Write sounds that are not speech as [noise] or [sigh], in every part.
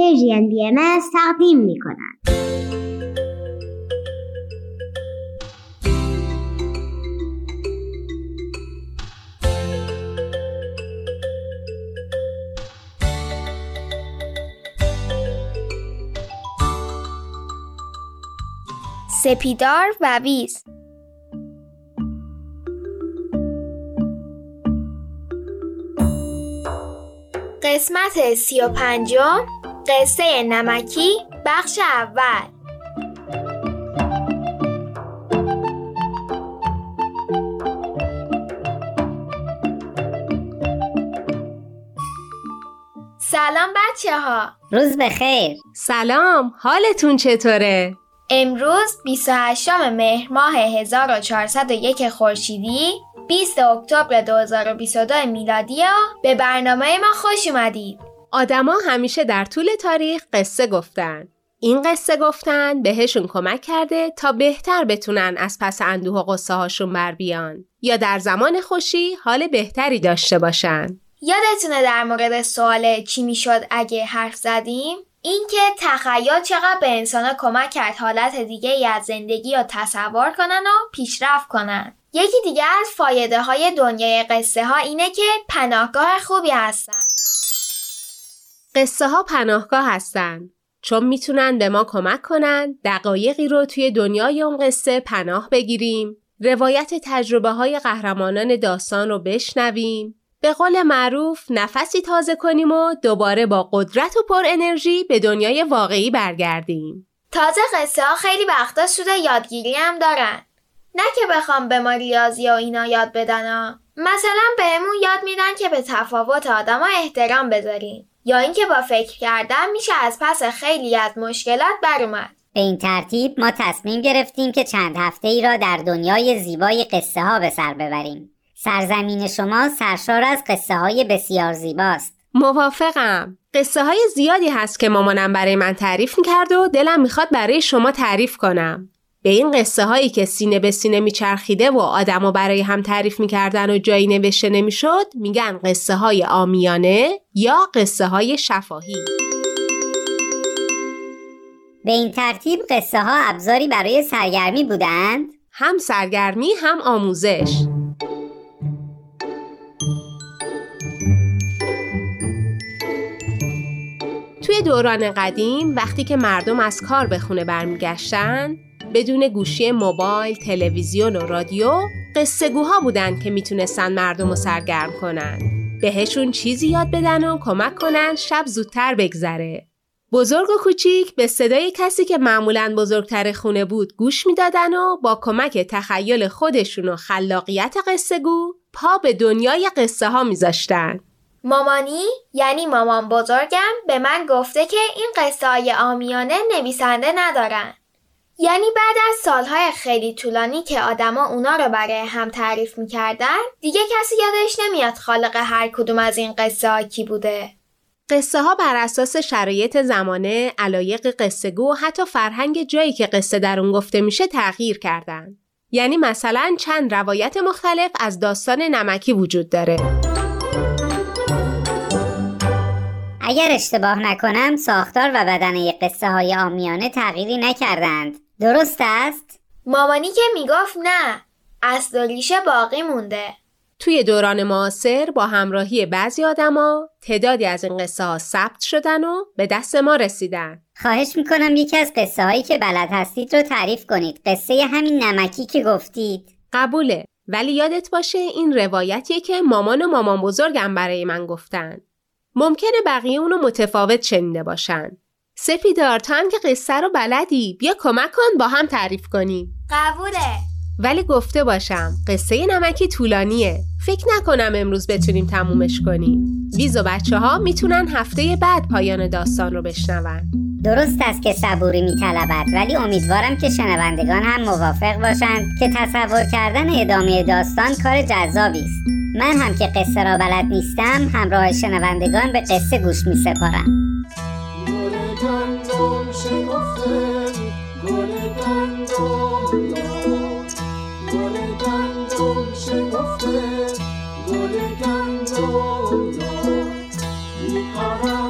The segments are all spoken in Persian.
پرژین بی تقدیم می. سپیدار و ویز قسمت سی و پنجم قصه نمکی بخش اول سلام بچه ها روز بخیر سلام حالتون چطوره؟ امروز 28 مهر ماه 1401 خورشیدی 20 اکتبر 2022 میلادی به برنامه ما خوش اومدید. آدما همیشه در طول تاریخ قصه گفتن. این قصه گفتن بهشون کمک کرده تا بهتر بتونن از پس اندوه و قصه هاشون بر بیان یا در زمان خوشی حال بهتری داشته باشن. یادتونه در مورد سوال چی می‌شد اگه حرف زدیم؟ اینکه تخیل چقدر به انسان کمک کرد حالت دیگه ای از زندگی رو تصور کنن و پیشرفت کنن. یکی دیگه از فایده های دنیای قصه ها اینه که پناهگاه خوبی هستن. قصه ها پناهگاه هستن چون می‌تونن به ما کمک کنن دقایقی رو توی دنیای اون قصه پناه بگیریم روایت تجربه های قهرمانان داستان رو بشنویم به قول معروف نفسی تازه کنیم و دوباره با قدرت و پر انرژی به دنیای واقعی برگردیم. تازه قصه ها خیلی وقتا سود یادگیری هم دارن. نه که بخوام به ما ریاضی و اینا یاد بدن. مثلا بهمون یاد میدن که به تفاوت آدما احترام بذاریم یا اینکه با فکر کردن میشه از پس خیلی از مشکلات بر اومد. به این ترتیب ما تصمیم گرفتیم که چند هفته ای را در دنیای زیبای قصه ها به سر ببریم. سرزمین شما سرشار از قصه های بسیار زیباست. موافقم. قصه های زیادی هست که مامانم برای من تعریف می‌کرد و دلم می‌خواد برای شما تعریف کنم. به این قصه هایی که سینه به سینه میچرخیده و آدم و برای هم تعریف می‌کردن و جایی نوشته نمی‌شد میگن قصه های آمیانه یا قصه های شفاهی. به این ترتیب قصه ها ابزاری برای سرگرمی بودند؟ هم سرگرمی هم آموزش. توی دوران قدیم وقتی که مردم از کار به خونه برمیگشتن بدون گوشی موبایل، تلویزیون و رادیو قصه گوها بودن که می‌تونستن مردم رو سرگرم کنن. بهشون چیزی یاد بدن و کمک کنن شب زودتر بگذره. بزرگ و کوچیک به صدای کسی که معمولا بزرگتر خونه بود گوش می‌دادن و با کمک تخیل خودشون و خلاقیت قصه گو پا به دنیای قصه ها میذاشتن. مامانی یعنی مامان بزرگم به من گفته که این قصه های آمیانه نویسنده ندارن. یعنی بعد از سالهای خیلی طولانی که آدما اونا رو برای هم تعریف می‌کردن دیگه کسی یادش نمیاد خالق هر کدوم از این قصه ها کی بوده. قصه ها بر اساس شرایط زمانه، علایق قصه گو و حتی فرهنگ جایی که قصه در اون گفته میشه تغییر کردن. یعنی مثلا چند روایت مختلف از داستان نمکی وجود داره. اگر اشتباه نکنم ساختار و بدنه قصه های آمیانه تغییری نکردند. درست است؟ مامانی که می‌گفت نه اصل و ریشه باقی مونده. توی دوران معاصر با همراهی بعضی آدما تعدادی از این قصه ها ثبت شدن و به دست ما رسیدن. خواهش می‌کنم یکی از قصه هایی که بلد هستید رو تعریف کنید. قصه همین نمکی که گفتید. قبوله. ولی یادت باشه این روایتیه که مامان و مامان بزرگم برای من گفتن. ممکنه بقیه اونو متفاوت شنیده باشن. سپیدار تو هم که قصه رو بلدی بیا کمک کن با هم تعریف کنیم. قبوله. ولی گفته باشم قصه نمکی طولانیه. فکر نکنم امروز بتونیم تمومش کنیم. ویز و بچه ها می‌تونن هفته بعد پایان داستان رو بشنون. درست است که صبوری میطلبد ولی امیدوارم که شنوندگان هم موافق باشند که تصور کردن ادامه داستان کار جذابی است. من هم که قصه را بلد نیستم همراه شنوندگان به قصه گوش می سپارم گندم شکفته گل گندم گل گندم شکفته گل میپرم همچین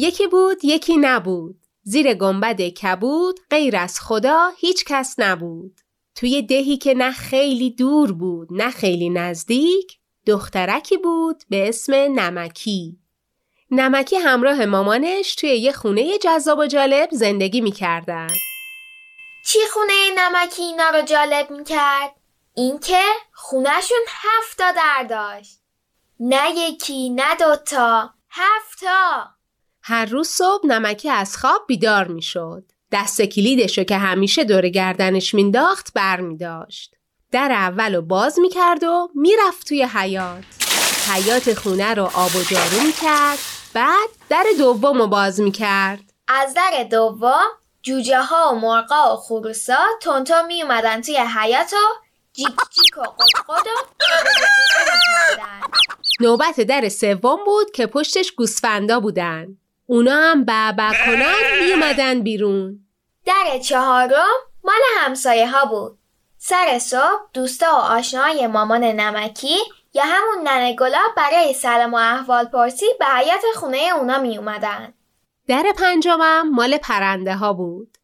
یکی بود یکی نبود. زیر گنبد کبود غیر از خدا هیچ کس نبود. توی دهی که نه خیلی دور بود نه خیلی نزدیک دخترکی بود به اسم نمکی. نمکی همراه مامانش توی یه خونه جذاب و جالب زندگی می‌کردن. چی خونه نمکی اینا رو جالب می‌کرد؟ اینکه خونهشون هفتا در داشت. نه یکی نه دوتا هفتا هر روز صبح نمکی از خواب بیدار می‌شد. دست کلیدشو که همیشه دور گردنش مینداخت بر می داشت. در اول رو باز می‌کرد و می‌رفت توی حیات. حیات خونه رو آب و جارو می‌کرد بعد در دوم رو باز می‌کرد. از در دوم جوجه ها و مرغا و خروسا تونتون می اومدن توی حیات و جیک جیک و قد و نوبت در سوم بود که پشتش گوسفندا بودن. اونا هم بابا کنان می اومدن بیرون. در چهارم مال همسایه ها بود. سر صبح دوستا و آشنای مامان نمکی یا همون ننه گلاب برای سلام و احوال پرسی به حیات خونه اونا می اومدن. در پنجمم مال پرنده ها بود.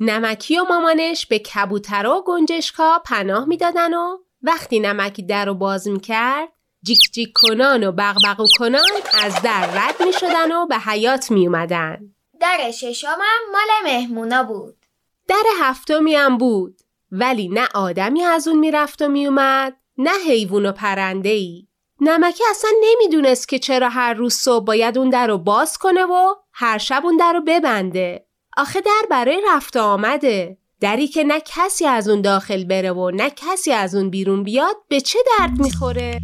نمکی و مامانش به کبوترا و گنجشکا پناه می‌دادن و وقتی نمکی در رو باز می‌کرد جیک جیک کنان و بغبغو کنان از در رد می شدن و به حیات می اومدن. در ششمم مال مهمونا بود. در هفتمی هم بود ولی نه آدمی از اون می‌رفت و میومد نه حیوان و پرنده ای. نمکی اصلا نمی‌دونست که چرا هر روز صبح باید اون در رو باز کنه و هر شب اون در رو ببنده. آخه در برای رفت آمده. دری که نه کسی از اون داخل بره و نه کسی از اون بیرون بیاد به چه درد می‌خوره؟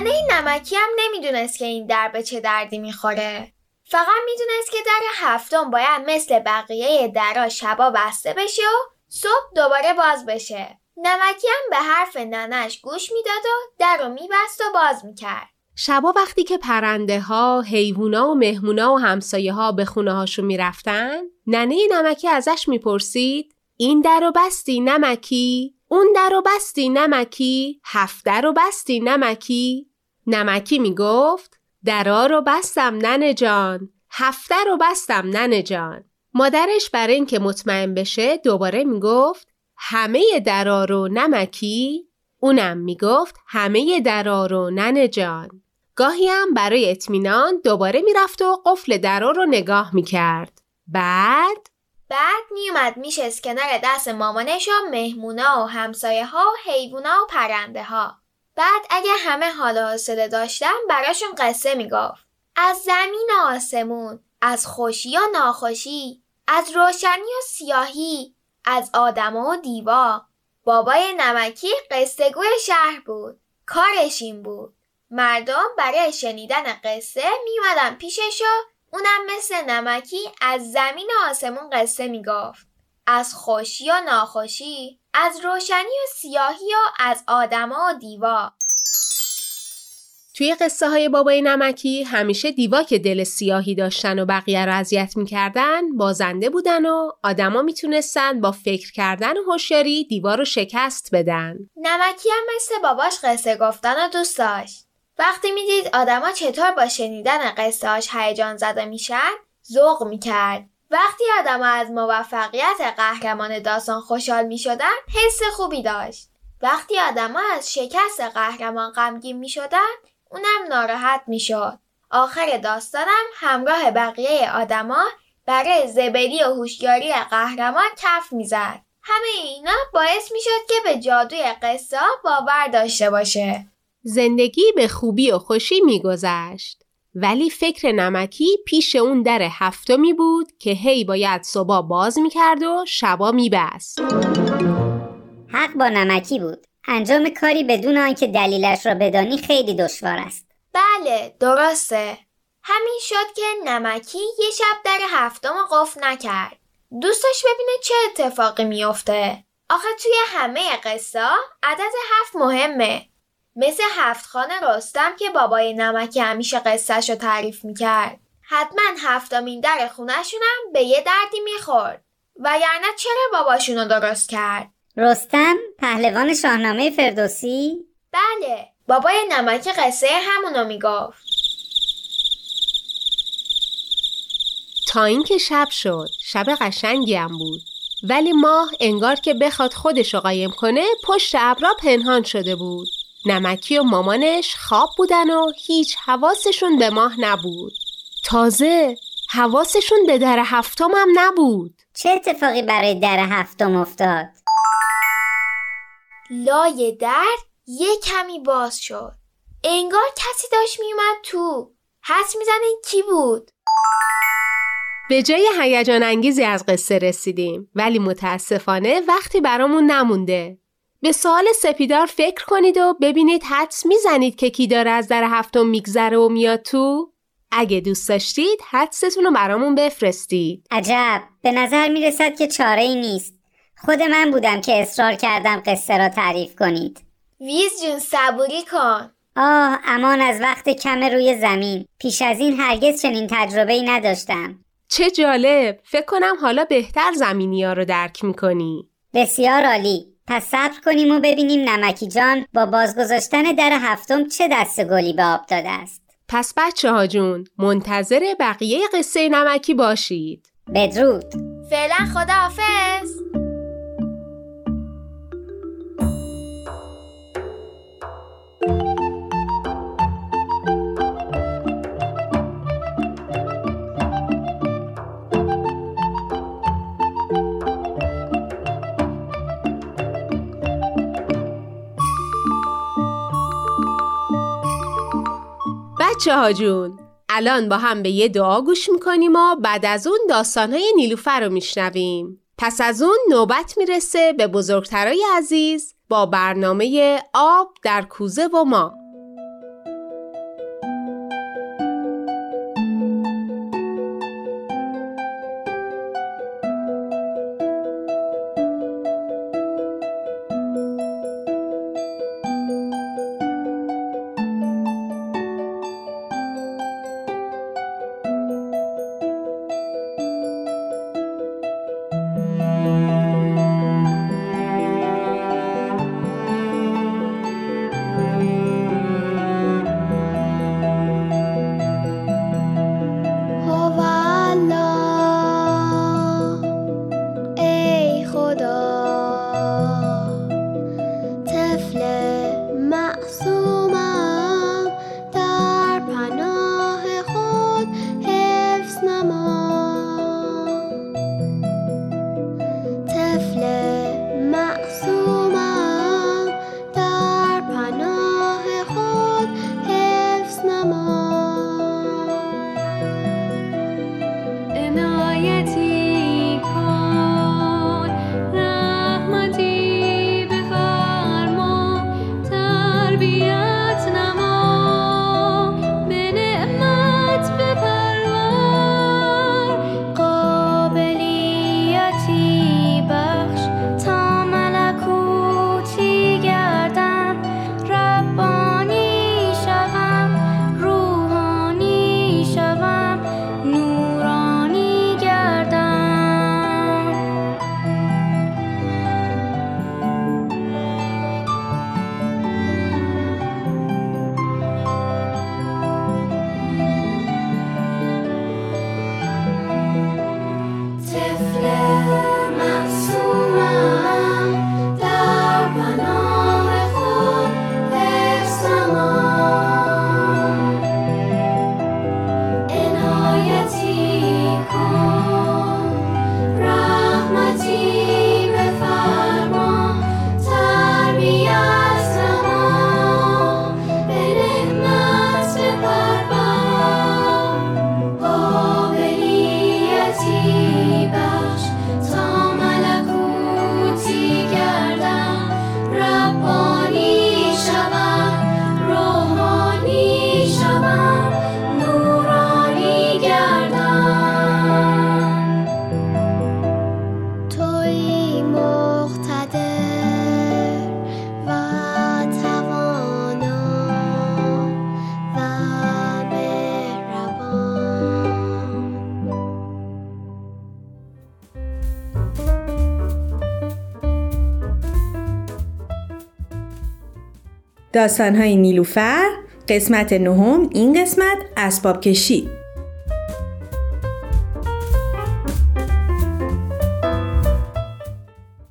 ننه نمکی هم نمی‌دونست که این در به چه دردی می‌خوره. فقط می‌دونست که در هفتم باید مثل بقیه درا شبا بسته بشه و صبح دوباره باز بشه. نمکی هم به حرف ننش گوش می‌داد و در رو میبست و باز می‌کرد. شبا وقتی که پرنده ها، حیوونا و مهمونا و همسایه ها به خونه هاشون می‌رفتن، ننه نمکی ازش می‌پرسید این در رو بستی نمکی؟ اون در رو بستی نمکی؟ هفت در رو بستی نمکی؟ نمکی می‌گفت درا رو بستم ننه جان هفته رو بستم ننه جان. مادرش برای اینکه مطمئن بشه دوباره می‌گفت همه درا رو نمکی؟ اونم می‌گفت همه درا رو ننه جان. گاهی هم برای اطمینان دوباره می‌رفت و قفل درا رو نگاه می‌کرد. بعد؟ بعد میومد میشست کنار دست مامانش و مهمونا و همسایه ها و حیوونا و پرنده ها بعد اگه همه حال حاصله داشتن براشون قصه می‌گفت. از زمین و آسمون از خوشی و ناخوشی از روشنی و سیاهی از آدم و دیوا. بابای نمکی قصه گوی شهر بود کارش این بود. مردم برای شنیدن قصه میومدن پیشش و اونم مثل نمکی از زمین و آسمون قصه می‌گفت. از خوشی و ناخوشی از روشنی و سیاهی و از آدما و دیوا توی قصه های بابای نمکی همیشه دیوا که دل سیاهی داشتن و بقیه را اذیت می‌کردن بازنده بودن و آدما می‌تونستن با فکر کردن و هوشیاری دیوا رو شکست بدن. نمکی هم مثل باباش قصه گفتن و دوست داشت. وقتی می‌دید آدما چطور با شنیدن قصهاش هیجان زده میشن ذوق می‌کرد وقتی آدم از موفقیت قهرمان داستان خوشحال می شدن حس خوبی داشت. وقتی آدم از شکست قهرمان غمگین می شدن اونم ناراحت می شد. آخر داستانم همراه بقیه آدما برای زبلی و هوشیاری قهرمان کف می‌زد. همه اینا باعث می شد که به جادوی قصه باور داشته باشه. زندگی به خوبی و خوشی میگذشت. ولی فکر نمکی پیش اون در هفتمی بود که هی باید صبح باز می‌کرد و شبا میبست حق با نمکی بود. انجام کاری بدون آنکه دلیلش را بدانی خیلی دشوار است. بله درسته. همین شد که نمکی یه شب در هفتم قفل نکرد. دوستش ببینه چه اتفاقی میافته. آخه توی همه قصه عدد هفت مهمه. مثل هفت خانه رستم که بابای نمکی همیشه قصهش رو تعریف می‌کرد. حتما هفتمین در خونشونم به یه دردی می‌خورد. وگرنه چرا باباشونو درست کرد؟ رستم پهلوان شاهنامه فردوسی؟ بله بابای نمکی قصه همونو می‌گفت تا اینکه شب شد شب قشنگی هم بود ولی ماه انگار که بخواد خودش رو قایم کنه پشت ابرا پنهان شده بود نمکی و مامانش خواب بودن و هیچ حواسشون به ماه نبود. تازه حواسشون به در هفتم هم نبود. چه اتفاقی برای در هفتم افتاد؟ لای در یه کمی باز شد. انگار کسی داشت میومد تو. حس می‌زنین کی بود؟ به جای هیجان انگیزی از قصه رسیدیم ولی متاسفانه وقتی برامون نمونده. به سوال سپیدار فکر کنید و ببینید حدس می‌زنید که کی داره از در هفتم میگذره و میاد تو؟ اگه دوست داشتید حدستون رو برامون بفرستید. عجب. به نظر می‌رسد که چاره ای نیست. خود من بودم که اصرار کردم قصه را تعریف کنید. ویز جون صبوری کن. آه امان از وقت کم روی زمین. پیش از این هرگز چنین تجربه ای نداشتم. چه جالب. فکر کنم حالا بهتر زمینی ها رو درک می‌کنی. بسیار عالی. پس صبر کنیم و ببینیم نمکی جان با بازگذاشتن در هفتم چه دست گلی به آب داده است. پس بچه ها جون منتظر بقیه قصه نمکی باشید. بدرود. فعلا خداحافظ. بچه ها جون الان با هم به یه دعا گوش می‌کنیم و بعد از اون داستانهای نیلوفر رو میشنویم. پس از اون نوبت می‌رسه به بزرگترای عزیز با برنامه آب در کوزه و ما. داستانهای نیلوفر قسمت نهم این قسمت اسباب کشی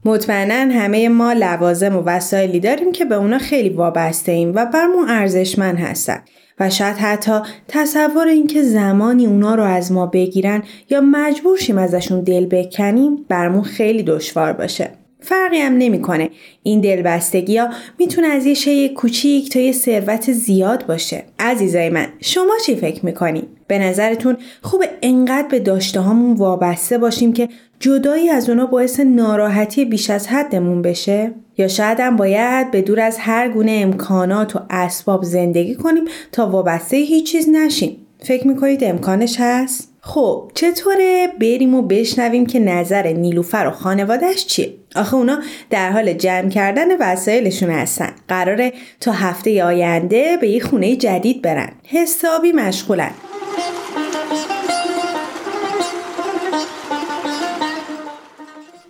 مطمئنا همه ما لوازم و وسایلی داریم که به اونا خیلی وابسته ایم و برمون ارزشمند هستن و شاید حتی تصور اینکه زمانی اونا رو از ما بگیرن یا مجبور شیم ازشون دل بکنیم برمون خیلی دشوار باشه. فرقی هم نمی‌کنه. این دلبستگی ها می‌تونه از یه شی کوچیک تا یه ثروت زیاد باشه. عزیزای من شما چی فکر می‌کنید به نظرتون خوب انقدر به داشته هامون وابسته باشیم که جدایی از اونا باعث ناراحتی بیش از حدمون بشه؟ یا شاید هم باید به دور از هر گونه امکانات و اسباب زندگی کنیم تا وابسته هیچ چیز نشیم. فکر می‌کنید امکانش هست؟ خب چطوره بریم و بشنویم که نظر نیلوفر و خانوادهش چیه؟ آخه اونا در حال جمع کردن وسایلشون هستن. قراره تا هفته آینده به یه خونه جدید برن. حسابی مشغولن.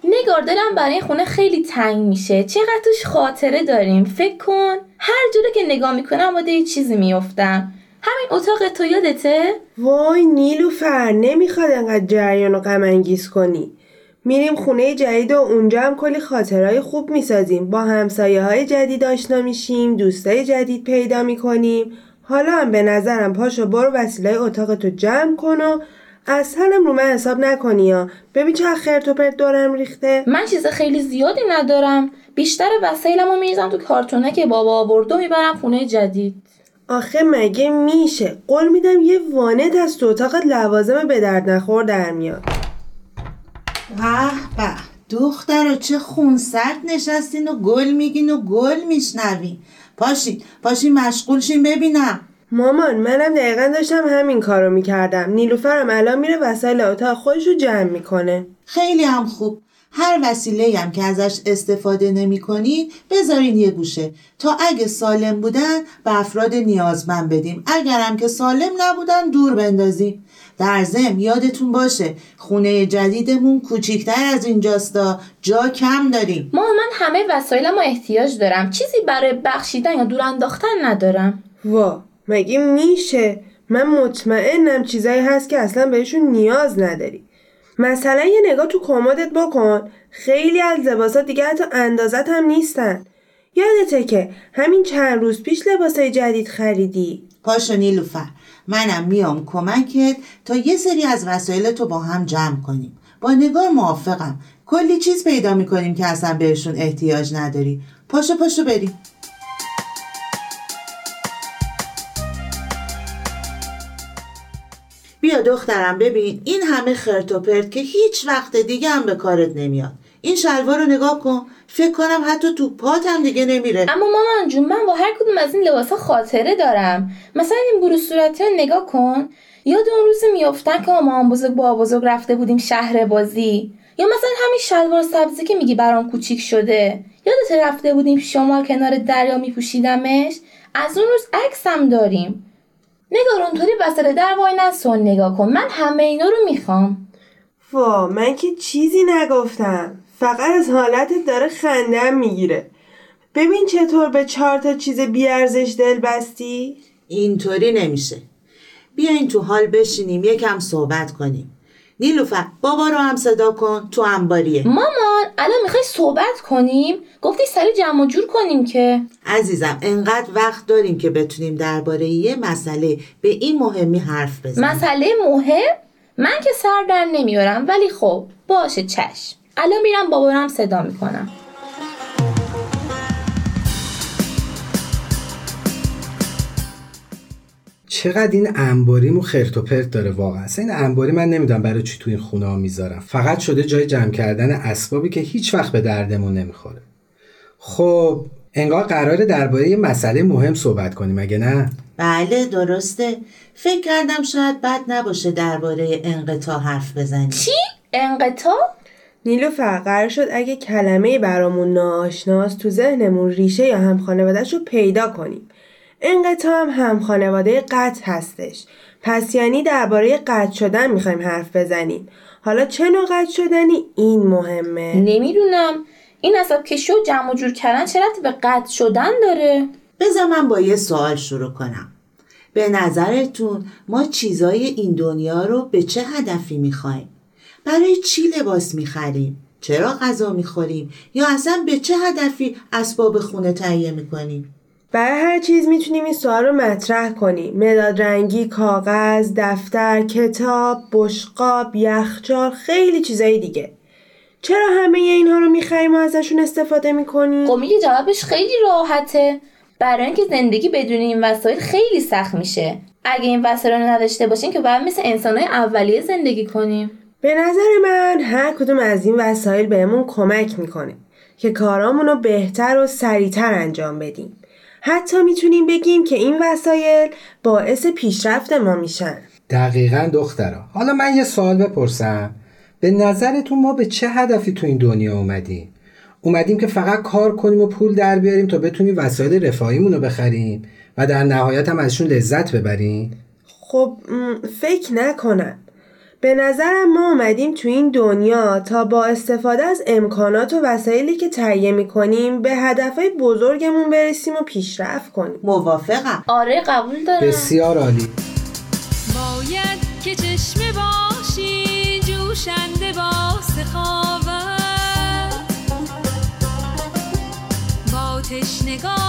نگار دلم برای خونه خیلی تنگ میشه. چقدر توش خاطره داریم؟ فکر کن. هر جوره که نگاه می‌کنم باده یه چیزی میفتم همین اتاق تو یادته؟ وای نیلوفر نمی‌خواد انقدر جریان و غم انگیز کنی. میریم خونه جدید و اونجا هم کلی خاطرهای خوب می‌سازیم. با همسایه های جدید آشنا میشیم دوستای جدید پیدا می‌کنیم. حالا هم به نظرم پاشو برو وسیله اتاق تو جمع کن و اصلا رو من حساب نکنی ها. ببین چه خرت و پرت دورم ریخته. من چیز خیلی زیادی ندارم. بیشتر وسایلمو میریزم تو کارتونه که بابا آورد و می‌برم خونه جدید. آخه مگه میشه؟ قول میدم یه وانت از تو اتاقت لوازم به درد نخور در میاد. به به دختر چه خونسرد نشستین و گل میگین و گل میشنوین. پاشین پاشین مشغول شین ببینم. مامان منم دقیقا داشتم همین کارو می‌کردم. نیلوفرم الان میره وسایل اتاق خودش رو جمع می‌کنه. خیلی هم خوب. هر وسیله هم که ازش استفاده نمی کنین بذارین یه گوشه. تا اگه سالم بودن به افراد نیازمند بدیم. اگرم که سالم نبودن دور بندازیم. در ضمن یادتون باشه خونه جدیدمون کوچیکتر از اینجاستا. جا کم داریم. ما من همه وسایلم احتیاج دارم. چیزی برای بخشیدن یا دور انداختن ندارم. وا مگه میشه؟ من مطمئنم چیزایی هست که اصلا بهشون نیاز نداری مثلا یه نگاه تو کمدت بکن. خیلی از لباسات دیگه حتی اندازت هم نیستن. یادته که همین چند روز پیش لباسای جدید خریدی. پاشو نیلوفر منم میام کمکت تا یه سری از وسایل تو با هم جمع کنیم. با نگار موافقم. کلی چیز پیدا می‌کنیم که اصلا بهشون احتیاج نداری. پاشو پاشو بریم. بیا دخترم ببین این همه خرت و پرت که هیچ وقت دیگه هم به کارت نمیاد. این شلوار رو نگاه کن. فکر کنم حتی تو پات هم دیگه نمیره. اما مامان جون من با هر کدوم از این لباسا خاطره دارم. مثلا این برو صورتی رو نگاه کن. یاد اون روز میافتن که مامان بزرگ با بزرگ رفته بودیم شهر بازی. یا مثلا همین شلوار سبزی که میگی برام کوچیک شده. یادت رفته بودیم شمال کنار دریا میپوشیدمش؟ از اون روز عکسم داریم. نگار اونطوری وسط در وای نسون نگاه کن. من همه اینا رو می‌خوام. وا من که چیزی نگفتم. فقط از حالتت داره خندم می‌گیره. ببین چطور به چهار تا چیز بیارزش دل بستی؟ اینطوری نمیشه. بیاین تو حال بشینیم یکم صحبت کنیم. نیلوفر بابا رو هم صدا کن تو انباریه. مامان الان می‌خوای صحبت کنیم؟ گفتی سری جمع و جور کنیم که. عزیزم انقدر وقت داریم که بتونیم درباره یه مسئله به این مهمی حرف بزنیم. مسئله مهم؟ من که سر در نمیارم ولی خب باشه چشم. الان میرم بابا رو صدا می‌کنم. چقدر این انباریم و خرت و پرت داره واقعا؟ اصلا این انباری من نمی‌دونم برای چی تو این خونه ها می‌ذارم. فقط شده جای جمع کردن اسبابی که هیچ وقت به دردمون نمی‌خوره. خب انگار قراره درباره یه مسئله مهم صحبت کنیم مگه نه؟ بله درسته. فکر کردم شاید بد نباشه درباره انقطاع حرف بزنیم. چی؟ انقطاع؟ نیلوفر قرار شد اگه کلمه برامون ناآشناست تو ذهنمون ریشه یا هم خانوادهش رو پیدا کنیم. انقطاع هم هم خانواده قطع هستش پس یعنی درباره قطع شدن می‌خوایم حرف بزنیم حالا چه نوع قطع شدنی این مهمه نمی‌دونم این عصب کشی و جمع و جور کردن چه ربطی به قطع شدن داره بذار من با یه سوال شروع کنم به نظرتون ما چیزای این دنیا رو به چه هدفی می‌خوایم؟ برای چی لباس می‌خریم؟ چرا غذا می‌خوریم؟ یا اصلا به چه هدفی اسباب خونه تهیه می‌کنیم؟ برای هر چیز می‌تونیم این سوال رو مطرح کنیم. مداد رنگی، کاغذ، دفتر، کتاب، بشقاب، یخچال خیلی چیزای دیگه. چرا همه اینها رو می‌خریم و ازشون استفاده می‌کنیم؟ خب میگه جوابش خیلی راحته. برای اینکه زندگی بدون این وسایل خیلی سخت میشه. اگه این وسایل رو نداشته باشیم که باید مثل انسانهای اولیه زندگی کنیم. به نظر من هر کدوم از این وسایل بهمون کمک می‌کنه که کارامون رو بهتر و سریعتر انجام بدیم. حتی می‌تونیم بگیم که این وسایل باعث پیشرفت ما میشن. دقیقا دخترا حالا من یه سوال بپرسم. به نظرتون ما به چه هدفی تو این دنیا اومدیم؟ اومدیم که فقط کار کنیم و پول در بیاریم تا بتونیم وسایل رفاهیمون رو بخریم و در نهایت هم ازشون لذت ببریم؟ خب فکر نکنم. به نظرم ما اومدیم تو این دنیا تا با استفاده از امکانات و وسایلی که تهیه می‌کنیم به هدفهای بزرگمون برسیم و پیشرفت کنیم. موافقم. آره قبول دارم. بسیار عالی. باید که چشمه باشی جوشنده با سخاوت. با تشنگان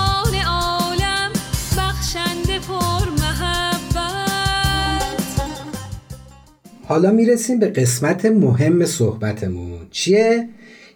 حالا می‌رسیم به قسمت مهم صحبتمون. چیه؟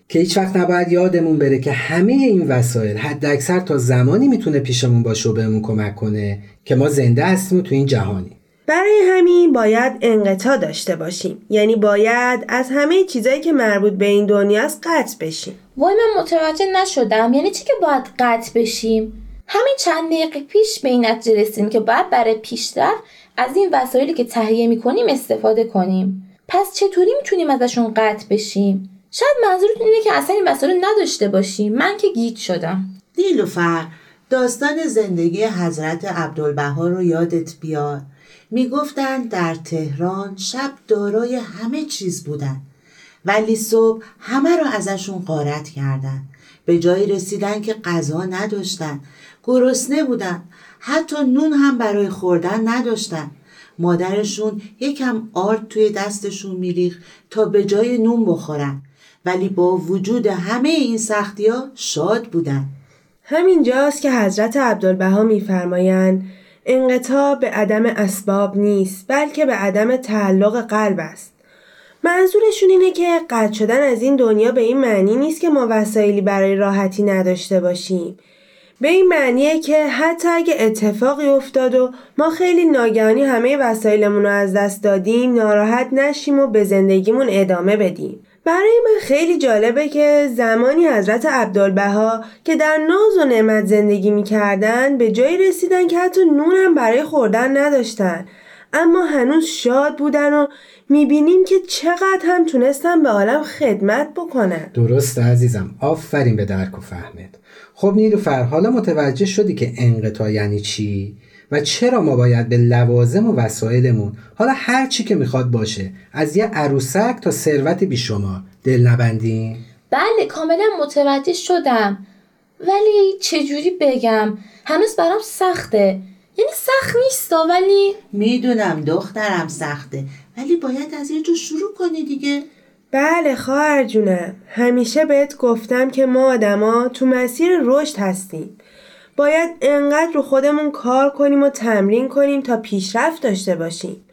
که هیچ وقت نباید یادمون بره که همه این وسایل حد اکثر تا زمانی می‌تونه پیشمون باشه و بهمون کمک کنه که ما زنده هستیم و تو این جهانی. برای همین باید انقطاع داشته باشیم. یعنی باید از همه چیزایی که مربوط به این دنیاست قطع بشیم. وای من متوجه نشدم. یعنی چی که باید قطع بشیم؟ همین چند دقیقه پیش به این نتیجه رسیدیم که باید برای پیشرفت از این وسایلی که تهیه می‌کنیم استفاده کنیم. پس چطوری می‌تونیم ازشون قطع بشیم؟ شاید منظورتون اینه که اصلا این وسایل نداشته باشیم. من که گیج شدم. نیلوفر داستان زندگی حضرت عبدالبها رو یادت بیار. می‌گفتند در تهران شب دارای همه چیز بودن ولی صبح همه رو ازشون غارت کردن. به جایی رسیدن که غذا نداشتن. گرسنه بودن. حتی نون هم برای خوردن نداشتن. مادرشون یکم آرد توی دستشون میریخ تا به جای نون بخورن. ولی با وجود همه این سختی ها شاد بودن. همینجاست که حضرت عبدالبها میفرمایند انقطاع به عدم اسباب نیست بلکه به عدم تعلق قلب است. منظورشون اینه که قطع شدن از این دنیا به این معنی نیست که ما وسایلی برای راحتی نداشته باشیم. به این معنیه که حتی اگه اتفاقی افتاد و ما خیلی ناگهانی همه وسایلمون رو از دست دادیم ناراحت نشیم و به زندگیمون ادامه بدیم. برای من خیلی جالبه که زمانی حضرت عبدالبها که در ناز و نعمت زندگی می‌کردن به جایی رسیدن که حتی نون هم برای خوردن نداشتن. اما هنوز شاد بودن و می‌بینیم که چقدر هم تونستن به عالم خدمت بکنن. درسته عزیزم. آفرین به درک و فهمت. خب نیلوفر حالا متوجه شدی که انقطاع یعنی چی؟ و چرا ما باید به لوازم و وسایلمون حالا هر چی که می‌خواد باشه از یه عروسک تا ثروت بیشمار دل نبندیم؟ بله کاملا متوجه شدم. ولی چجوری بگم؟ هنوز برام سخته. یعنی سخت نیستا ولی می‌دونم دخترم سخته ولی باید از یه جو شروع کنی دیگه. بله خواهر جونم. همیشه بهت گفتم که ما آدما تو مسیر رشد هستیم. باید انقدر رو خودمون کار کنیم و تمرین کنیم تا پیشرفت داشته باشیم.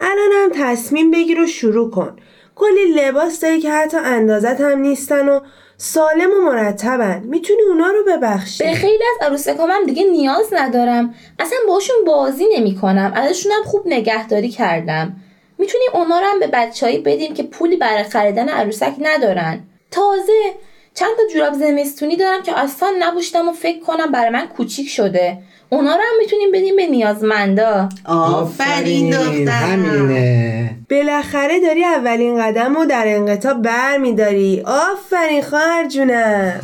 الان هم تصمیم بگیر و شروع کن. کلی لباس داری که حتی اندازت هم نیستن و سالم و مرتبن. می‌تونی اونا رو ببخشی. به خیلی از عروسکام هم دیگه نیاز ندارم. اصلا باشون بازی نمی کنم ازشون هم خوب نگهداری کردم. می‌تونیم اونا رو هم به بچههایی بدیم که پولی برای خریدن عروسک ندارن. تازه چند تا جوراب زمستونی دارم که اصلا نبوشتم و فکر کنم برای من کوچیک شده. اونا رو هم می‌تونیم بدیم به نیازمندا. آفرین دخترم. همینه. بالاخره داری اولین قدم رو در انقطاع بر میداری آفرین خواهر جونم.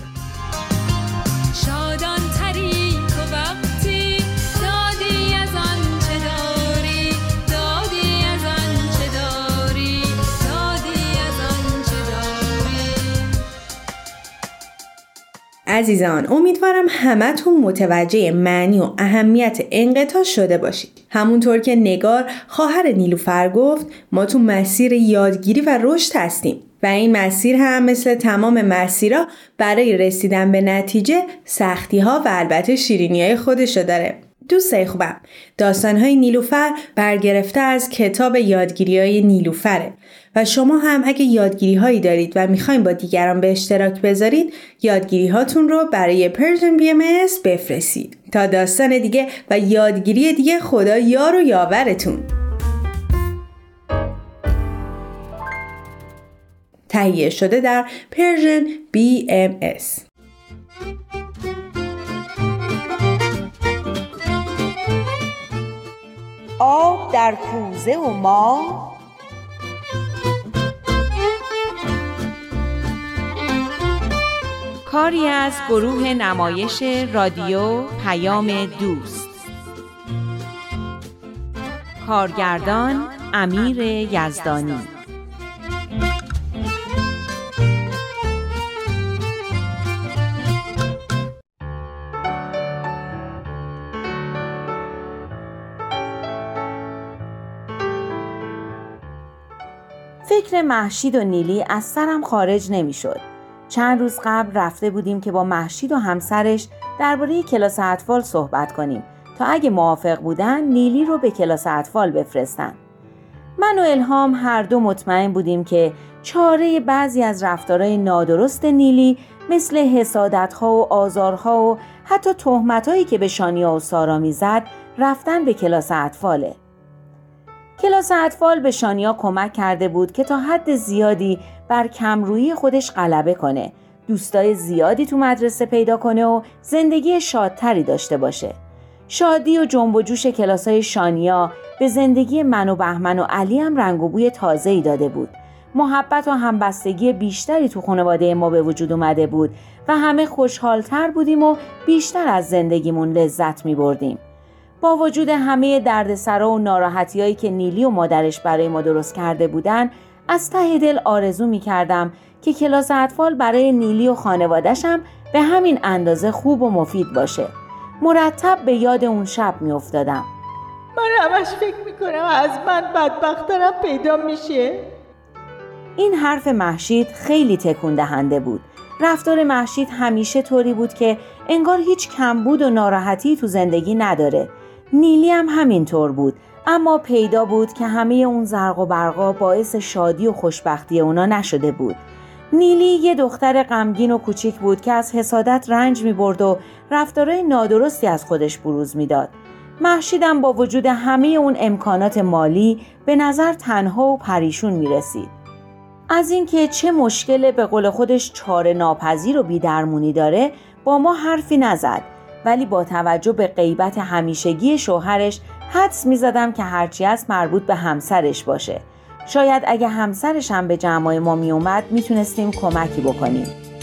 عزیزان امیدوارم همتون متوجه معنی و اهمیت انقطاع شده باشید. همونطور که نگار خواهر نیلوفر گفت ما تو مسیر یادگیری و رشد هستیم و این مسیر هم مثل تمام مسیرها برای رسیدن به نتیجه سختی ها و البته شیرینی های خودشو داره. دوستای خوبم. داستانهای نیلوفر برگرفته از کتاب یادگیری های نیلوفره. و شما هم اگه یادگیری هایی دارید و می‌خواین با دیگران به اشتراک بذارید یادگیری هاتون رو برای Persian BM بفرستید. تا داستان دیگه و یادگیری دیگه خدا یار و یاورتون. تهیه شده در پرژن BMS آب در کوزه و ما کاری از گروه نمایش رادیو پیام دوست. کارگردان امیر یزدانی. فکر محشید و نیلی از سرم خارج نمی‌شد. چند روز قبل رفته بودیم که با محشید و همسرش درباره کلاس اطفال صحبت کنیم تا اگه موافق بودن نیلی رو به کلاس اطفال بفرستن. من و الهام هر دو مطمئن بودیم که چاره بعضی از رفتارهای نادرست نیلی مثل حسادتها و آزارها و حتی تهمتهایی که به شانیا و سارا می‌زد رفتن به کلاس اطفاله. کلاس اطفال به شانیا کمک کرده بود که تا حد زیادی بر کمرویی خودش غلبه کنه. دوستای زیادی تو مدرسه پیدا کنه و زندگی شادتری داشته باشه. شادی و جنب و جوش کلاسای شانیا به زندگی من و بهمن و علی هم رنگ و بوی تازه‌ای داده بود. محبت و همبستگی بیشتری تو خانواده ما به وجود اومده بود و همه خوشحالتر بودیم و بیشتر از زندگیمون لذت می بردیم. با وجود همه دردسرا و ناراحتیایی که نیلی و مادرش برای ما درست کرده بودن از ته دل آرزو می کردم که کلاس اطفال برای نیلی و خانوادشم به همین اندازه خوب و مفید باشه. مرتب به یاد اون شب می افتادم. من همش فکر می‌کنم از من بدبخترم پیدا میشه. این حرف محشید خیلی تکون دهنده بود. رفتار محشید همیشه طوری بود که انگار هیچ کمبود و ناراحتی تو زندگی نداره. نیلی هم همینطور بود اما پیدا بود که همه اون زرق و برقا باعث شادی و خوشبختی اونا نشده بود نیلی یه دختر غمگین و کوچیک بود که از حسادت رنج می برد و رفتارهای نادرستی از خودش بروز می‌داد. محشیدم با وجود همه اون امکانات مالی به نظر تنها و پریشون می رسید. از اینکه چه مشکل به قول خودش چاره ناپذیر و بیدرمونی داره با ما حرفی نزد ولی با توجه به غیبت همیشگی شوهرش حدس می زدم که هرچی از مربوط به همسرش باشه. شاید اگه همسرش هم به جمعای ما می اومد کمکی بکنیم.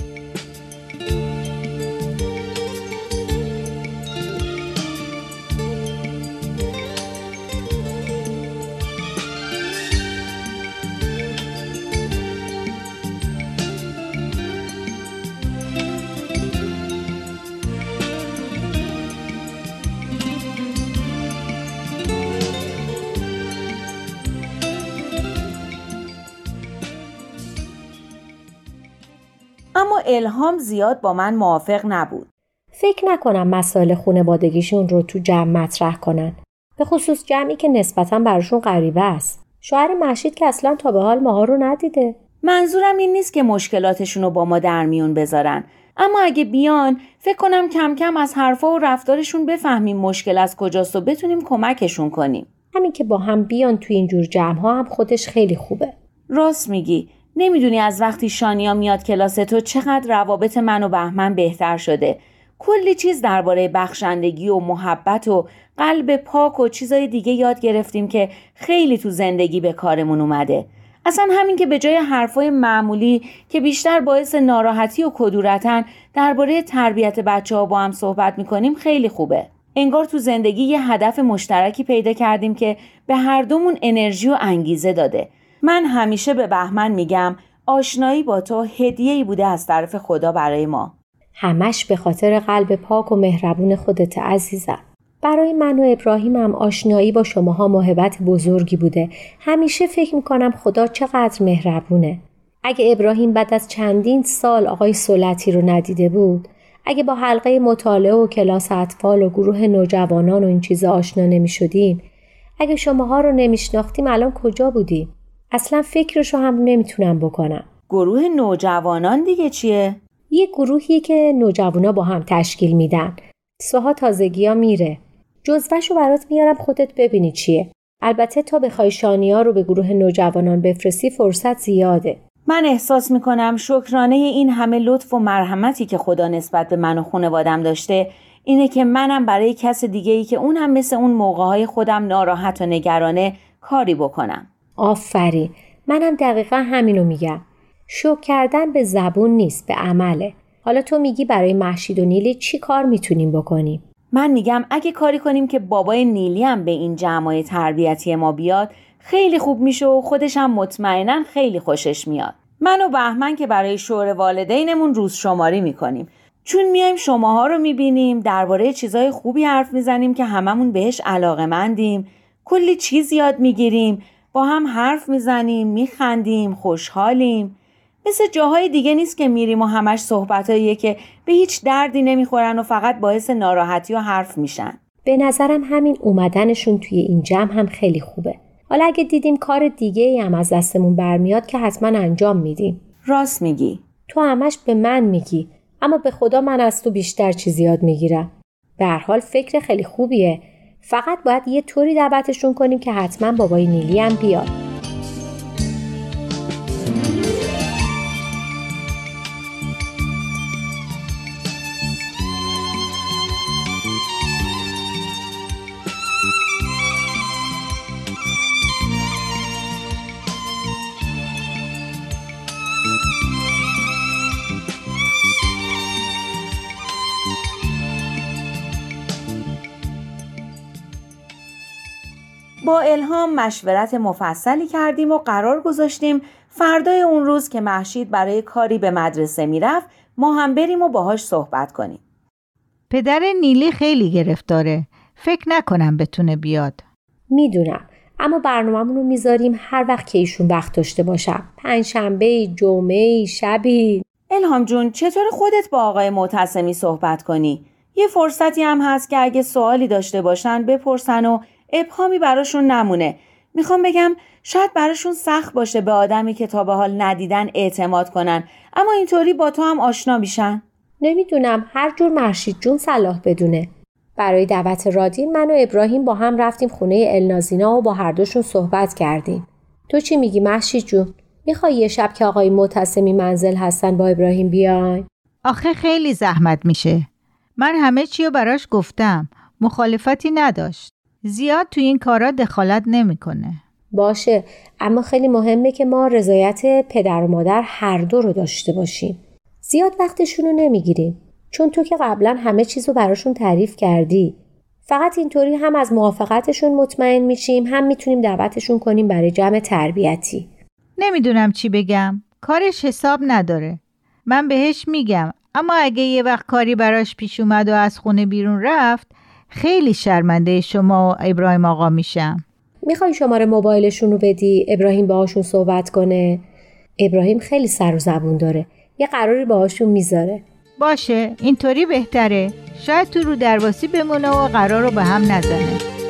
الهام زیاد با من موافق نبود فکر نکنم مسائل خانوادگیشون رو تو جمع مطرح کنن. به خصوص جمعی که نسبتا براشون غریبه است. شوهر مشید که اصلا تا به حال ماها رو ندیده. منظورم این نیست که مشکلاتشون رو با ما در میون بذارن اما اگه بیان فکر کنم کم کم از حرفا و رفتارشون بفهمیم مشکل از کجاست و بتونیم کمکشون کنیم همین که با هم بیان تو این جور جمع ها هم خودش خیلی خوبه. راست میگی نمی‌دونی از وقتی شانیا میاد کلاس تو چقدر روابط من و بهمن بهتر شده. کلی چیز درباره بخشندگی و محبت و قلب پاک و چیزای دیگه یاد گرفتیم که خیلی تو زندگی به کارمون اومده. اصلا همین که به جای حرفای معمولی که بیشتر باعث ناراحتی و کدورتن درباره تربیت بچه ها با هم صحبت می‌کنیم خیلی خوبه. انگار تو زندگی یه هدف مشترکی پیدا کردیم که به هر دومون انرژی و انگیزه داده. من همیشه به بهمن میگم آشنایی با تو هدیه‌ای بوده از طرف خدا برای ما همش به خاطر قلب پاک و مهربون خودت عزیزم. برای من و ابراهیمم آشنایی با شماها محبت بزرگی بوده. همیشه فکر می‌کنم خدا چقدر مهربونه. اگه ابراهیم بعد از چندین سال آقای سلطی رو ندیده بود، اگه با حلقه مطالعه و کلاس اطفال و گروه نوجوانان و این چیزا آشنا نمی شدیم، اگه شماها رو نمیشناختیم الان کجا بودیم؟ اصلا فکرشو هم نمی‌تونم بکنم. گروه نوجوانان دیگه چیه؟ یه گروهی که نوجوانا با هم تشکیل میدن. سوها تازگی ها میره. جزوهشو برات میارم خودت ببینی چیه. البته تا بخوای شانیا رو به گروه نوجوانان بفرستی فرصت زیاده. من احساس می‌کنم شکرانه این همه لطف و مرحمتی که خدا نسبت به من و خانوادم داشته اینه که منم برای کس دیگه ای که اون هم مثل اون موقع خودم ناراحت و نگرانه کاری بکنم. آفرین. منم دقیقا همینو میگم. شکر کردن به زبون نیست به عمله. حالا تو میگی برای محشید و نیلی چی کار می‌تونیم بکنیم؟ من میگم اگه کاری کنیم که بابای نیلی هم به این جمعای تربیتی ما بیاد خیلی خوب میشه و خودش هم مطمئنا خیلی خوشش میاد. من و بهمن که برای شور والدینمون روز شماری می‌کنیم. چون میایم شماها رو می‌بینیم درباره چیزای خوبی حرف می‌زنیم که هممون بهش علاقه مندیم. کلی چیز یاد می‌گیریم. با هم حرف می‌زنیم، میخندیم، خوشحالیم. مثل جاهای دیگه نیست که میریم و همش صحبتاییه که به هیچ دردی نمی‌خورن و فقط باعث ناراحتی و حرف میشن. به نظرم همین اومدنشون توی این جمع هم خیلی خوبه. حالا اگه دیدیم کار دیگه ای هم از دستمون برمیاد که حتما انجام میدیم. راست میگی. تو همش به من میگی اما به خدا من از تو بیشتر چیزی یاد می‌گیرم. به هر حال فکر خیلی خوبیه. فقط باید یه طوری دعوتشون کنیم که حتما بابای نیلی هم بیاد. با الهام مشورت مفصلی کردیم و قرار گذاشتیم فردای اون روز که محشید برای کاری به مدرسه می‌رفت ما هم بریم و باهاش صحبت کنیم. پدر نیلی خیلی گرفتاره. فکر نکنم بتونه بیاد. می‌دونم اما برنامه‌مون رو می‌ذاریم هر وقت که ایشون وقت داشته باشم. پنجشنبه، جمعه، شبی. الهام جون چطور خودت با آقای معتصمی صحبت کنی؟ یه فرصتی هم هست که اگه سوالی داشته باشن بپرسن و ابهامی براشون نمونه. می‌خوام بگم شاید براشون سخت باشه به آدمی که تا به حال ندیدن اعتماد کنن اما اینطوری با تو هم آشنا میشن. نمی‌دونم هر جور مرشید جون صلاح بدونه. برای دعوت رادین من و ابراهیم با هم رفتیم خونه النازینا و با هر دوشون صحبت کردیم. تو چی میگی محشید جون؟ می‌خوای یه شب که آقای معتصمی منزل هستن با ابراهیم بیاین؟ آخه خیلی زحمت میشه. من همه چی رو براش گفتم. مخالفتی نداشت. زیاد تو این کارا دخالت نمی‌کنه. باشه اما خیلی مهمه که ما رضایت پدر و مادر هر دو رو داشته باشیم. زیاد وقتشون رو نمی‌گیریم. چون تو که قبلا همه چیز رو براشون تعریف کردی. فقط اینطوری هم از موافقتشون مطمئن میشیم هم می‌تونیم دعوتشون کنیم برای جمع تربیتی. نمی‌دونم چی بگم. کارش حساب نداره. من بهش میگم اما اگه یه وقت کاری براش پیش اومد و از خونه بیرون رفت خیلی شرمنده شما و ابراهیم آقا میشم. می‌خوای شماره موبایلشون رو بدی ابراهیم باهاشون صحبت کنه؟ ابراهیم خیلی سر و زبون داره. یه قراری باهاشون می‌ذاره. باشه اینطوری بهتره. شاید تو رو درواسی بمونه و قرار رو به هم نزنه.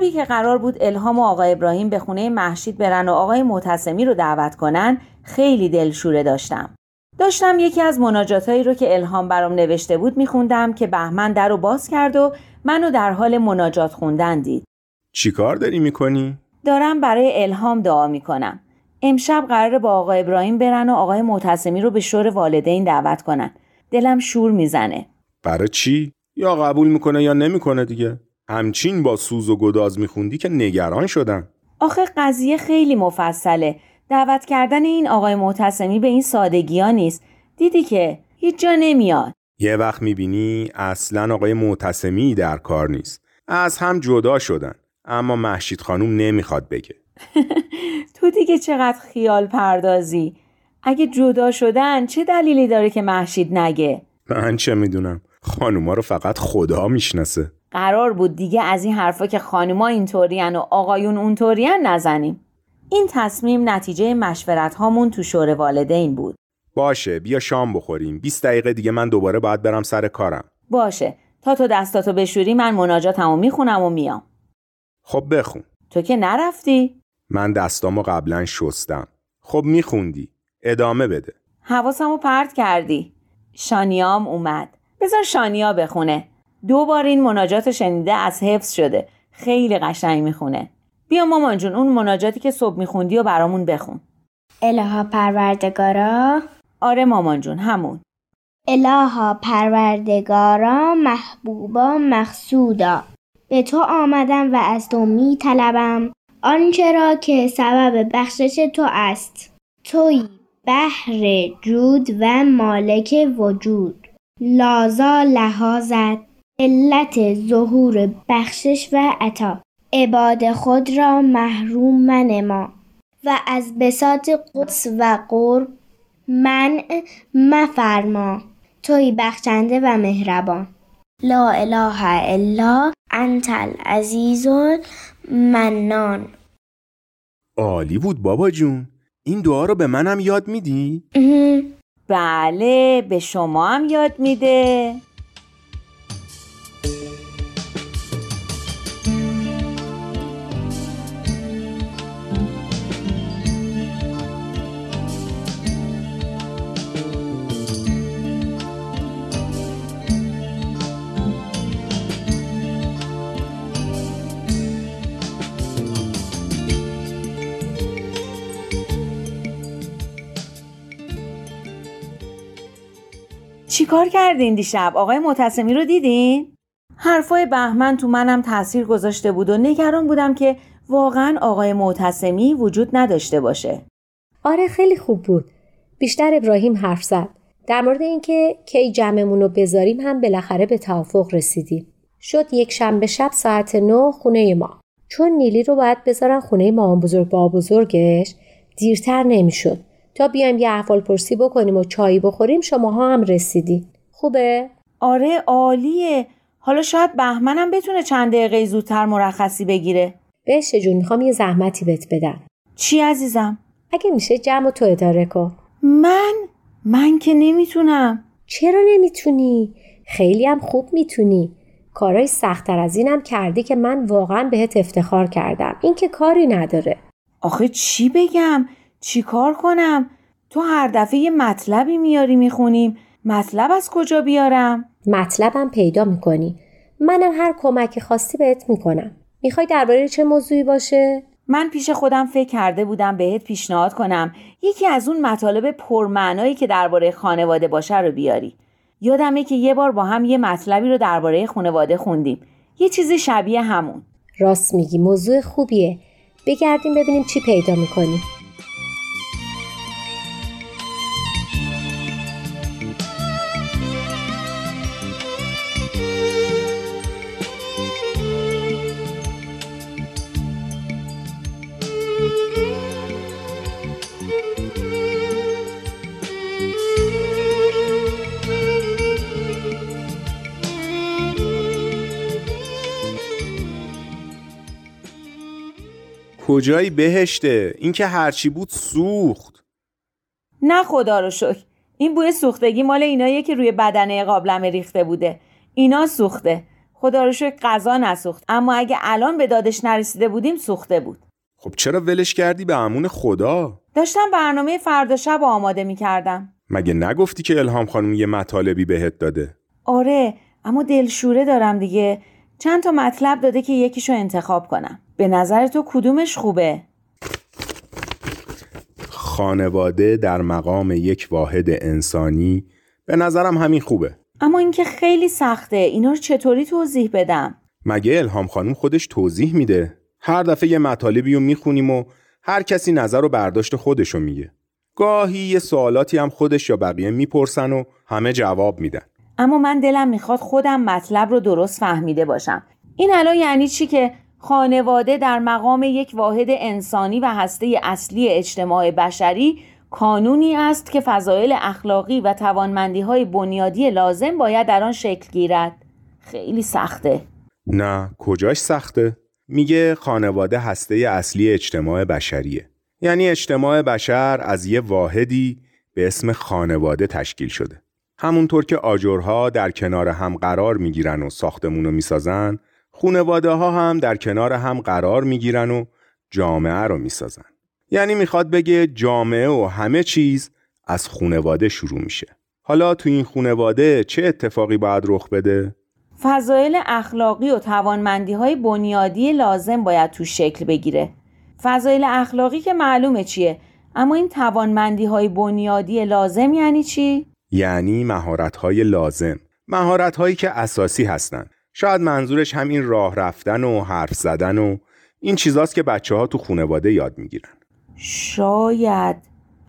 شبی که قرار بود الهام و آقای ابراهیم به خونه محشید برن و آقای معتصمی رو دعوت کنن خیلی دلشوره داشتم. داشتم یکی از مناجاتهایی رو که الهام برام نوشته بود میخوندم که بهمن در رو باز کرد و منو در حال مناجات خوندن دید. چی کار داری می‌کنی؟ دارم برای الهام دعا می‌کنم. امشب قراره با آقای ابراهیم برن و آقای معتصمی رو به شور والدین دعوت کنن. دلم شور می‌زنه. برای چی؟ یا قبول می‌کنه یا نمی‌کنه دیگه همچین با سوز و گداز میخوندی که نگران شدم. آخه قضیه خیلی مفصله. دعوت کردن این آقای معتصمی به این سادگی ها نیست. دیدی که هیچ جا نمیاد. یه وقت می‌بینی اصلا آقای معتصمی در کار نیست. از هم جدا شدن. اما محشید خانوم نمی‌خواد بگه. [laughs] تو دیگه چقدر خیال پردازی؟ اگه جدا شدن چه دلیلی داره که محشید نگه؟ من چه می‌دونم؟ خانوما رو فقط خدا می‌شناسه. قرار بود دیگه از این حرفا که خانوما اینطورین و آقایون اونطورین نزنیم. این تصمیم نتیجه مشورت هامون تو شور والدین بود. باشه بیا شام بخوریم. 20 دقیقه دیگه من دوباره باید برم سر کارم. باشه. تا تو دستاتو بشوری من مناجاتمو می‌خونم و میام. خب بخون. تو که نرفتی؟ من دستامو قبلا شستم. خب میخوندی. ادامه بده. حواسمو پرت کردی. شانیام اومد. بذار شانیا بخونه. دو بار این مناجات شنیده از حفظ شده. خیلی قشنگ می‌خونه. بیا مامان جون اون مناجاتی که صبح میخوندی و برامون بخون. الها پروردگارا. آره مامان جون همون. الها پروردگارا محبوبا مقصودا. به تو آمدم و از تو می طلبم آنچه را که سبب بخشش تو است. توی بحر جود و مالک وجود. لازا لحاظت علت ظهور بخشش و عطا. عباد خود را محروم منما و از بساط قدس و قرب منع مفرما. توی بخشنده و مهربان. لا اله الا انت العزیز منان عالی بود بابا جون. این دعا رو به منم یاد میدی؟ بله به شما هم یاد میده. چیکار کردین دیشب؟ آقای متصمی رو دیدین؟ حرفای بهمن تو منم تاثیر گذاشته بود و نگران بودم که واقعا آقای معتصمی وجود نداشته باشه. آره خیلی خوب بود. بیشتر ابراهیم حرف زد. در مورد اینکه کی جمعمون رو بذاریم هم بالاخره به توافق رسیدیم. شد یک شنبه شب ساعت نه خونه ما. چون نیلی رو باید بذارن خونه مامان بزرگ با بزرگش دیرتر نمی‌شد. تا بیایم یه احوال پرسی بکنیم و چایی بخوریم شماها هم رسیدی. خوبه؟ آره عالیه. حالا شاید بهمنم بتونه چند دقیقه زودتر مرخصی بگیره. بشه جون می‌خوام یه زحمتی بهت بدم. چی عزیزم؟ اگه میشه جمع تو اداره کن. من؟ من که نمی‌تونم. چرا نمی‌تونی؟ خیلی هم خوب می‌تونی. کارهای سختتر از اینم کردی که من واقعا بهت افتخار کردم. این که کاری نداره. آخه چی بگم؟ چی کار کنم؟ تو هر دفعه یه مطلبی میاری می‌خونیم. مطلب از کجا بیارم؟ مطلبم پیدا می‌کنی. منم هر کمکی خواستی بهت می‌کنم. می‌خوای درباره چه موضوعی باشه؟ من پیش خودم فکر کرده بودم بهت پیشنهاد کنم. یکی از اون مطالب پرمعنایی که درباره خانواده باشه رو بیاری. یادمه که یه بار با هم یه مطلبی رو درباره خانواده خوندیم. یه چیز شبیه همون. راست میگی موضوع خوبیه. بگردیم ببینیم چی پیدا می‌کنیم کجایی بهشته؟ این که هرچی بود سوخت. نه خدا رو شکر. این بوی سوختگی مال ایناییه که روی بدنه قابلمه ریخته بوده. اینا سوخته. خدا رو شکر غذا نسوخت. اما اگه الان به دادش نرسیده بودیم سوخته بود. خب چرا ولش کردی به امون خدا؟ داشتم برنامه فردا شب آماده می کردم مگه نگفتی که الهام خانم یه مطالبی بهت داده؟ آره اما دلشوره دارم دیگه. چند تا مطلب داده که یکیشو انتخاب کنم. به نظر تو کدومش خوبه؟ خانواده در مقام یک واحد انسانی به نظرم همین خوبه. اما اینکه خیلی سخته. اینا رو چطوری توضیح بدم؟ مگه الهام خانم خودش توضیح میده؟ هر دفعه یه مطالبی رو می‌خونیم و هر کسی نظر و برداشت خودشو میگه. گاهی یه سوالاتی هم خودش یا بقیه می‌پرسن و همه جواب میدن. اما من دلم می‌خواد خودم مطلب رو درست فهمیده باشم. این الان یعنی چی که خانواده در مقام یک واحد انسانی و هسته اصلی اجتماع بشری کانونی است که فضایل اخلاقی و توانمندی های بنیادی لازم باید در آن شکل گیرد. خیلی سخته. نه کجاش سخته؟ میگه خانواده هسته اصلی اجتماع بشریه. یعنی اجتماع بشر از یه واحدی به اسم خانواده تشکیل شده. همونطور که آجرها در کنار هم قرار می‌گیرن و ساختمون رو می‌سازن خونواده ها هم در کنار هم قرار می‌گیرن و جامعه رو می‌سازن. یعنی می‌خواد بگه جامعه و همه چیز از خونواده شروع میشه. حالا تو این خونواده چه اتفاقی باید رخ بده؟ فضایل اخلاقی و توانمندی های بنیادی لازم باید تو شکل بگیره. فضایل اخلاقی که معلومه چیه؟ اما این توانمندی های بنیادی لازم یعنی چی؟ یعنی مهارت‌های لازم. مهارت‌هایی که اساسی هستن. شاید منظورش همین راه رفتن و حرف زدن و این چیزاست که بچه ها تو خونواده یاد می‌گیرن. شاید.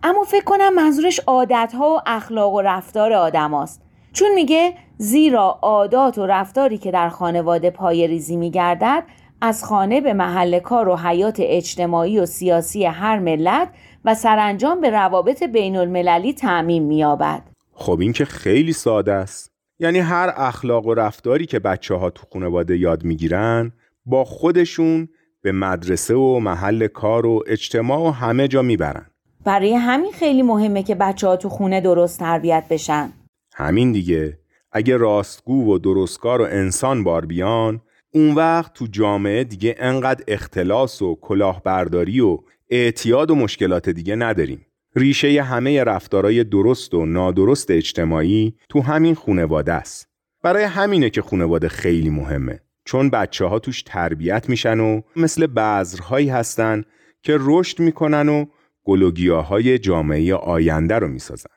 اما فکر کنم منظورش عادتها و اخلاق و رفتار آدم است. چون میگه زیرا عادات و رفتاری که در خانواده پای ریزی میگردد از خانه به محل کار و حیات اجتماعی و سیاسی هر ملت و سرانجام به روابط بین المللی تعمیم میابد خب این که خیلی ساده است. یعنی هر اخلاق و رفتاری که بچه ها تو خانواده یاد می‌گیرن با خودشون به مدرسه و محل کار و اجتماع و همه جا می‌برن. برای همین خیلی مهمه که بچه ها تو خونه درست تربیت بشن. همین دیگه. اگه راستگو و درستکار و انسان بار بیان اون وقت تو جامعه دیگه انقدر اختلاس و کلاهبرداری و اعتیاد و مشکلات دیگه نداریم. ریشه همه رفتارای درست و نادرست اجتماعی تو همین خونواده است. برای همینه که خونواده خیلی مهمه. چون بچه ها توش تربیت میشن و مثل بذرهایی هستن که رشد می‌کنن و گلوگیاهای جامعه آینده رو می‌سازن.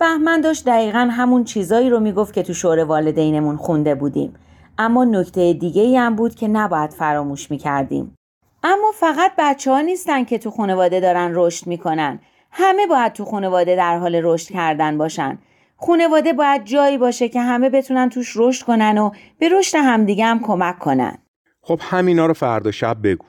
بهمن داشت دقیقا همون چیزایی رو می‌گفت که تو شور والدینمون خونده بودیم. اما نکته دیگه ای هم بود که نباید فراموش می‌کردیم. اما فقط بچه ها نیستن که تو خانواده دارن رشد می‌کنن. همه باید تو خانواده در حال رشد کردن باشن. خانواده باید جایی باشه که همه بتونن توش رشد کنن و به رشد همدیگه هم کمک کنن. خب همینا رو فردا شب بگو.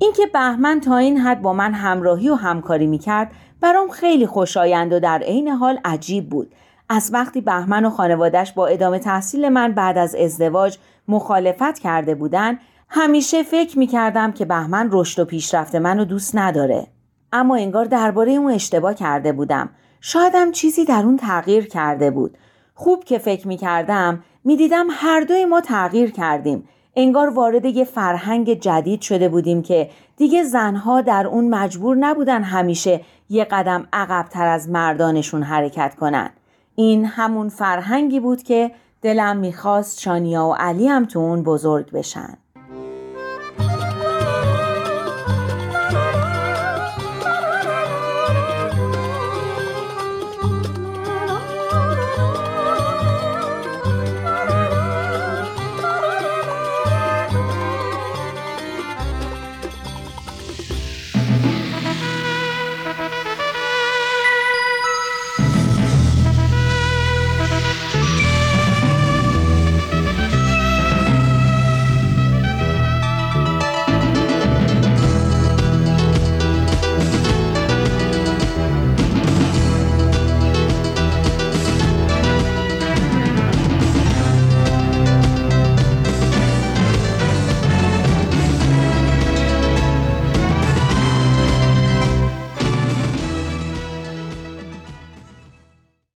اینکه بهمن تا این حد با من همراهی و همکاری می‌کرد برام خیلی خوشایند و در عین حال عجیب بود. از وقتی بهمن و خانوادش با ادامه تحصیل من بعد از ازدواج مخالفت کرده بودن همیشه فکر می‌کردم که بهمن رشد و پیشرفت منو دوست نداره. اما انگار درباره اون اشتباه کرده بودم. شایدم چیزی در اون تغییر کرده بود. خوب که فکر می‌کردم می‌دیدم هر دوی ما تغییر کردیم. انگار وارد یه فرهنگ جدید شده بودیم که دیگه زنها در اون مجبور نبودن همیشه یه قدم عقبتر از مردانشون حرکت کنن. این همون فرهنگی بود که دلم می‌خواست شانیا و علی هم تو اون بزرگ بشن.